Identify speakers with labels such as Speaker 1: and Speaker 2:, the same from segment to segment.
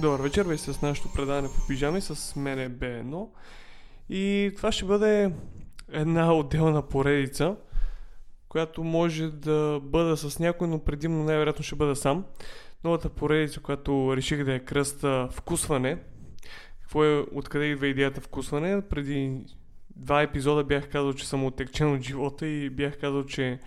Speaker 1: Добър вечер, ви с нашето предаване по пижами с мене Б1. И това ще бъде една отделна поредица, която може да бъда с някой, но предимно най-вероятно ще бъда сам. Новата поредица, която реших да е кръста вкусване. Какво е, откъде идва идеята вкусване? Преди два епизода бях казал, че съм отекчен от живота и бях казал, че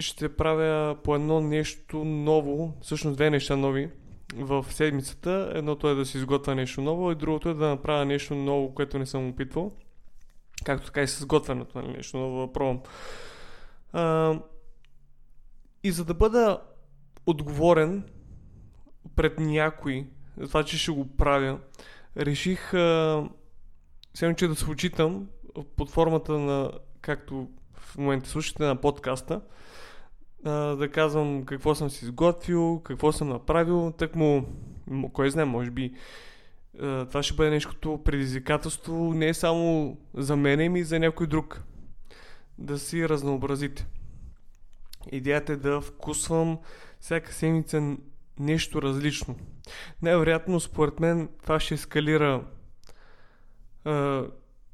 Speaker 1: ще правя по едно нещо ново, всъщност две неща нови в седмицата. Едното е да си изготвя нещо ново и другото е да направя нещо ново, което не съм опитвал. Както така и с готвенето, нали, нещо ново да пробвам. А, и за да бъда отговорен пред някой за това, че ще го правя, реших сега, че да се очитам под формата на, както в момента слушате на подкаста, а, да казвам какво съм си изготвил, какво съм направил, так му, кой знае, може би а, това ще бъде нещо предизвикателство не само за мен, и за някой друг. Да си разнообразите. Идеята е да вкусвам всяка седмица нещо различно. Най-вероятно, според мен, това ще ескалира а,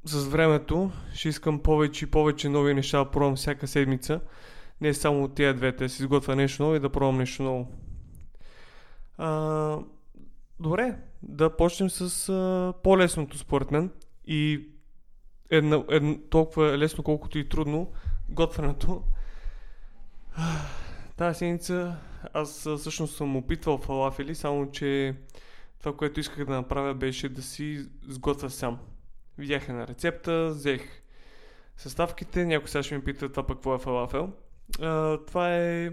Speaker 1: с времето. Ще искам повече и повече нови неща да пробвам всяка седмица не само от тия двете, да си изготвя нещо ново и да пробвам нещо ново. А, добре, да почнем с а, по-лесното според мен и едно, едно, толкова лесно, колкото и трудно, готвенето. Тази седмица аз всъщност съм опитвал фалафели, само че това, което исках да направя беше да си сготвя сам. Видях една рецепта, взех съставките, някой сега ще ми пита това пък какво е фалафел. А, това е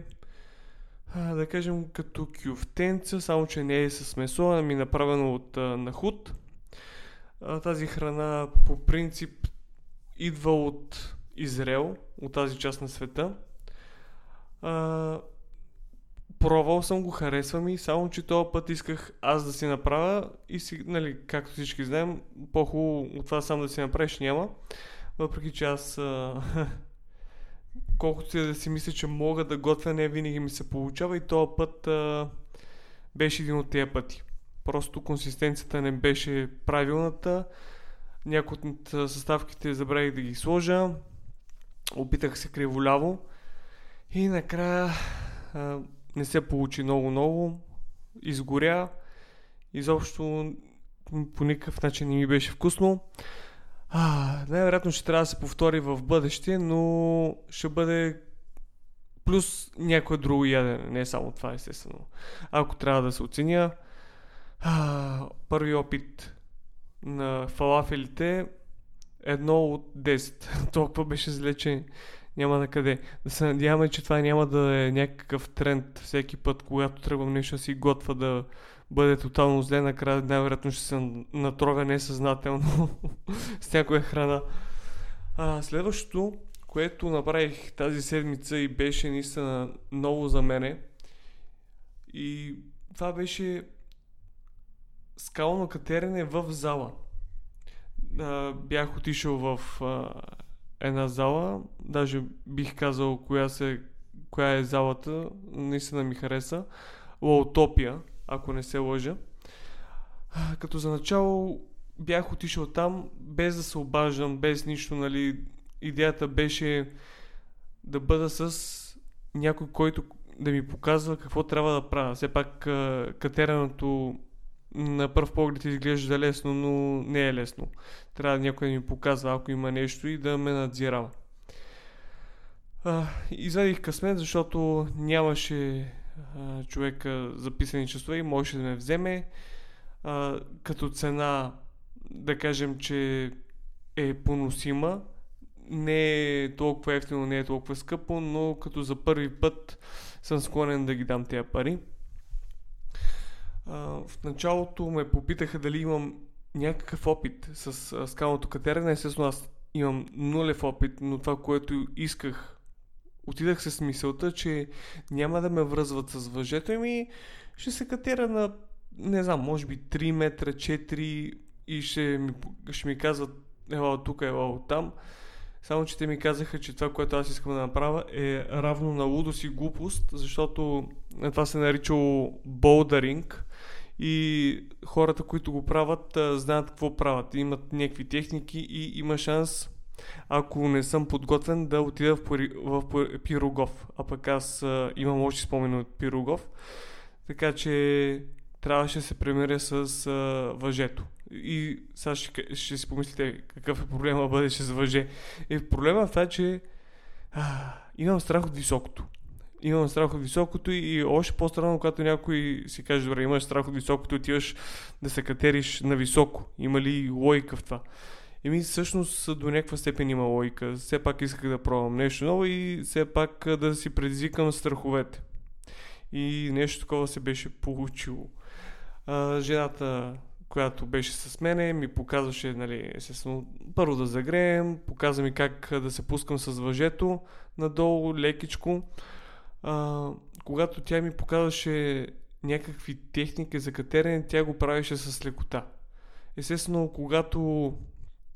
Speaker 1: а, да кажем като кюфтенца, само че не е с месо, ами направено от а, нахуд. А, тази храна по принцип идва от Израел, от тази част на света. А, пробвал съм го, харесва ми, само че този път исках аз да си направя и си, нали, както всички знаем, по-хубаво от това сам да си направиш няма. Въпреки че аз а, колкото и да си мисля, че мога да готвя, не винаги ми се получава и този път а, беше един от тези пъти. Просто консистенцията не беше правилната. Някои от съставките забравих да ги сложа. Опитах се криволяво. И накрая а, не се получи много-много. Изгоря. Изобщо по никакъв начин не ми беше вкусно. Най-вероятно ще трябва да се повтори в бъдеще, но ще бъде плюс някое друго ядене, не само това, естествено. Ако трябва да се оценя, а, първи опит на фалафелите едно от 10. Толкова беше зле, че няма на къде. Да се надяваме, че това няма да е някакъв тренд всеки път, когато тръгвам нещо да си готва да бъде тотално зле, накрая най-вероятно ще се натровя несъзнателно с някоя храна. А, следващото, което направих тази седмица и беше наистина ново за мене, и това беше скално катерене в зала. А, бях отишъл в а, една зала, даже бих казал коя, се, коя е залата, наистина ми хареса. Лаутопия, ако не се лъжа. Като за начало бях отишъл там, без да се обаждам, без нищо, нали. Идеята беше да бъда с някой, който да ми показва какво трябва да правя. Все пак катереното на първ поглед изглежда лесно, но не е лесно. Трябва някой да ми показва, ако има нещо и да ме надзирава. извадих късмет, защото нямаше човека записани часове и можеше да ме вземе. А, като цена, да кажем, че е поносима. Не е толкова ефтино, не е толкова скъпо, но като за първи път съм склонен да ги дам тези пари. А, в началото ме попитаха дали имам някакъв опит с а, скалното катерене. Естествено, аз имам нулев опит, но това, което исках отидах с мисълта, че няма да ме връзват с въжето ми, ще се катера на, не знам, може би 3 метра, 4 и ще ми, ще ми казват ела от тук, ела от там. Само, че те ми казаха, че това, което аз искам да направя е равно на лудост и глупост, защото това се наричало болдеринг и хората, които го правят, знаят какво правят. Имат някакви техники и има шанс, ако не съм подготвен, да отида в, в, в Пирогов. А пък аз имам още спомени от Пирогов. Така че трябваше да се премеря с а, въжето. И сега ще, ще си помислите какъв е проблема бъдеше с въже. Е, проблема е това, че а, имам страх от високото. Имам страх от високото и още по-странно, когато някой си каже, добре, имаш страх от високото, отиваш да се катериш на високо. Има ли логика в това? Еми, всъщност до някаква степен има логика. Все пак исках да пробвам нещо ново и все пак да си предизвикам страховете. И нещо такова се беше получило. А, жената която беше с мене, ми показваше, нали, естествено, първо да загреем, показа ми как да се пускам с въжето надолу, лекичко. А, когато тя ми показваше някакви техники за катерене, тя го правеше с лекота. Естествено, когато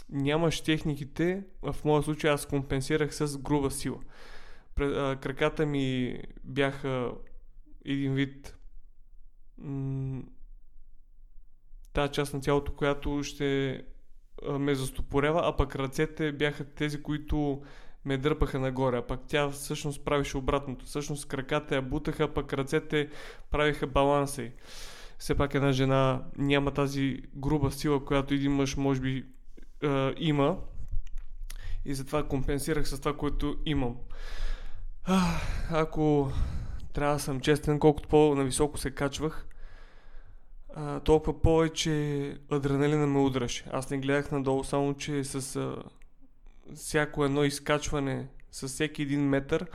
Speaker 1: нямаш техниките, в моя случай аз компенсирах с груба сила. Краката ми бяха един вид м- част на тялото, която ще ме застопорява, а пък ръцете бяха тези, които ме дърпаха нагоре, а пък тя всъщност правише обратното. Всъщност краката я бутаха, пък ръцете правиха баланса й. Все пак една жена няма тази груба сила, която един мъж може би е, има. И затова компенсирах с това, което имам. А, ако трябва да съм честен, колкото по-нависоко се качвах, а, толкова повече адреналина ме удръше. Аз не гледах надолу, само че с а, всяко едно изкачване, с всеки един метър,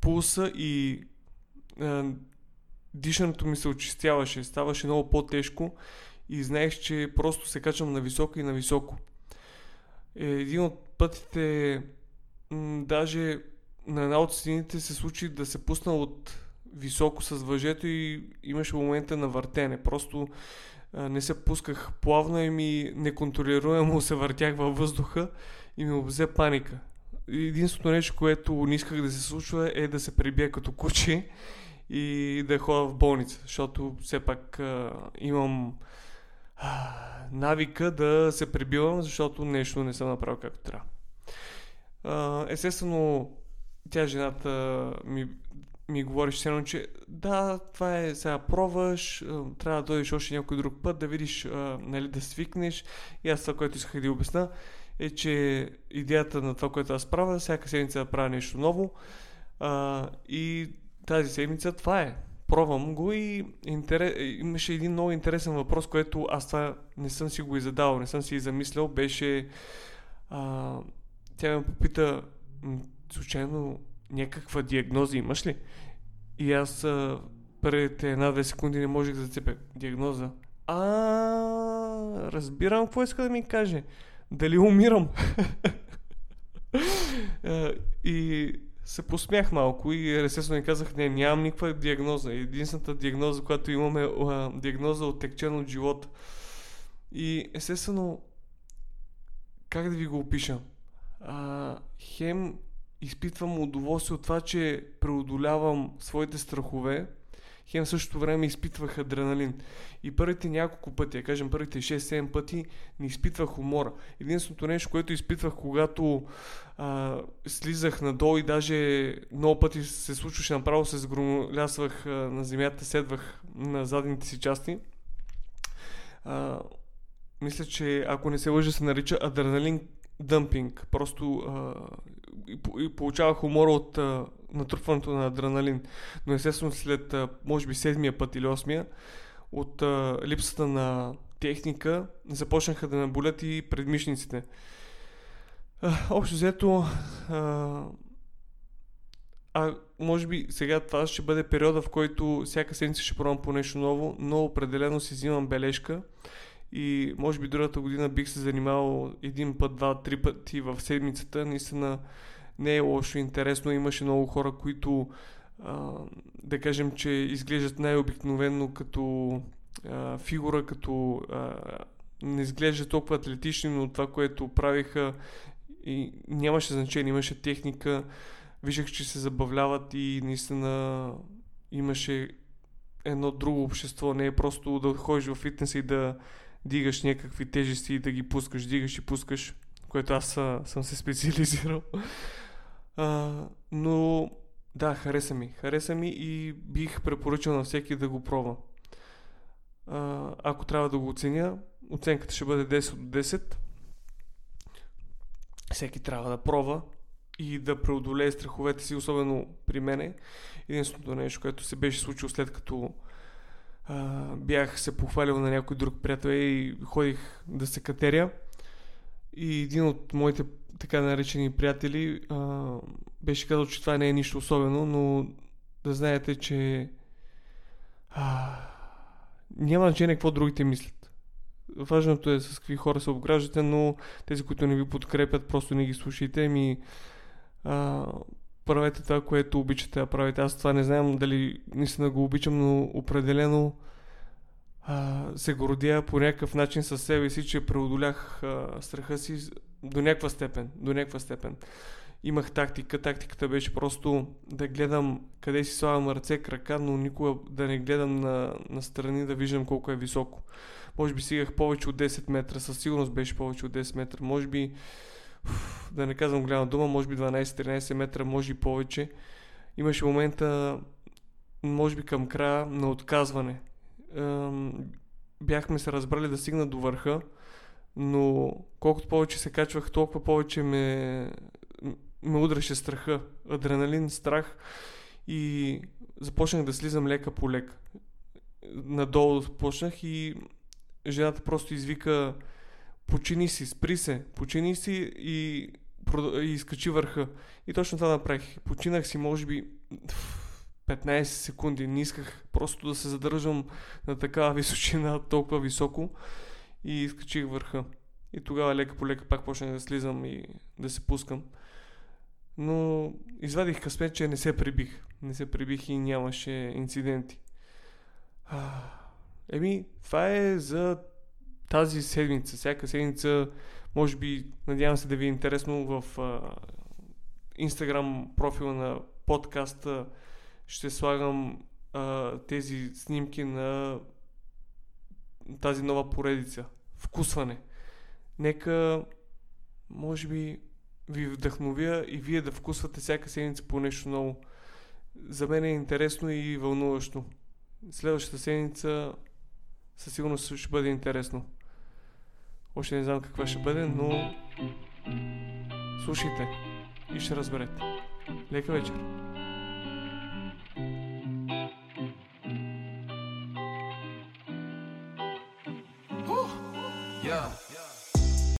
Speaker 1: пулса и а, дишането ми се очистяваше, ставаше много по-тежко и знаех, че просто се качвам на високо и на високо. Е, един от пътите, м- даже на една от стените се случи да се пусна от високо с въжето и имаше момента на въртене. Просто а, не се пусках плавно и ми неконтролируемо се въртях във въздуха и ми обзе паника. Единственото нещо, което не исках да се случва е да се прибия като куче и да ходя в болница, защото все пак а, имам навика да се прибивам, защото нещо не съм направил както трябва. Естествено, тя жената ми ми говориш едно, че да, това е сега пробваш, трябва да дойдеш още някой друг път, да видиш, нали, да свикнеш. И аз това, което исках да обясна, е, че идеята на това, което аз правя, всяка седмица да правя нещо ново. И тази седмица това е. Пробвам го и интерес... имаше един много интересен въпрос, който аз това не съм си го и задавал, не съм си и замислял. Беше... А, тя ме попита, случайно някаква диагноза имаш ли? И аз а, една-две секунди не можех да зацепя диагноза. А, разбирам какво иска да ми каже. Дали умирам? и се посмях малко и естествено казах, не, нямам никаква диагноза. Единствената диагноза, която имаме е диагноза оттекчен от живота. И естествено, как да ви го опиша? А, хем изпитвам удоволствие от това, че преодолявам своите страхове, хем в същото време изпитвах адреналин. И първите няколко пъти, я кажем първите 6-7 пъти, не изпитвах умора. Единственото нещо, което изпитвах, когато а, слизах надолу и даже много пъти се случваше направо, се сгромолясвах на земята, седвах на задните си части. А, мисля, че ако не се лъжа, се нарича адреналин дъмпинг. Просто а, и, и получавах умора от а, натрупването на адреналин. Но естествено след, може би, седмия път или осмия, от а, липсата на техника, започнаха да ме болят и предмишниците. А, общо взето, а, а може би сега това ще бъде периода, в който всяка седмица ще пробвам по нещо ново, но определено си взимам бележка и може би другата година бих се занимавал един път, два, три пъти в седмицата. Наистина не е лошо, интересно. Имаше много хора, които а, да кажем, че изглеждат най-обикновено като а, фигура, като а, не изглежда толкова атлетични, но това, което правиха и нямаше значение, имаше техника, виждах, че се забавляват и наистина имаше едно друго общество. Не е просто да ходиш в фитнес и да дигаш някакви тежести и да ги пускаш, дигаш и пускаш, което аз съм се специализирал. А, но да, хареса ми. Хареса ми и бих препоръчал на всеки да го пробва. А, ако трябва да го оценя, оценката ще бъде 10 от 10. Всеки трябва да пробва и да преодолее страховете си, особено при мене. Единственото нещо, което се беше случило след като а, бях се похвалил на някой друг приятел и ходих да се катеря. И един от моите така наречени приятели а, беше казал, че това не е нищо особено, но да знаете, че а, няма значение какво другите мислят. Важното е с какви хора се обграждате, но тези, които не ви подкрепят, просто не ги слушайте. Ми, а, правете това, което обичате да правите. Аз това не знам дали наистина го обичам, но определено се гордя по някакъв начин със себе си, че преодолях а, страха си до някаква степен. До някаква степен. Имах тактика. Тактиката беше просто да гледам къде си слагам ръце, крака, но никога да не гледам на, на страни да виждам колко е високо. Може би стигах повече от 10 метра, със сигурност беше повече от 10 метра. Може би да не казвам голяма дума, може би 12-13 метра, може и повече. Имаше момента, може би към края на отказване. Бяхме се разбрали да стигна до върха, но колкото повече се качвах, толкова повече ме, ме удреше страха. Адреналин, страх и започнах да слизам лека по лека. Надолу започнах и жената просто извика почини си, спри се, почини си и, и изкачи върха. И точно това направих. Починах си, може би, 15 секунди. Не исках просто да се задържам на такава височина, толкова високо. И изкачих върха. И тогава лека по лека пак почнах да слизам и да се пускам. Но извадих късмет, че не се прибих. Не се прибих и нямаше инциденти. Еми, това е за тази седмица, всяка седмица, може би, надявам се да ви е интересно в Инстаграм профила на подкаста ще слагам а, тези снимки на тази нова поредица. Вкусване. Нека, може би, ви вдъхновя и вие да вкусвате всяка седмица по нещо ново. За мен е интересно и вълнуващо. Следващата седмица със сигурност ще бъде интересно. Още не знам каква ще бъде, но слушайте и ще разберете. Лека вечер!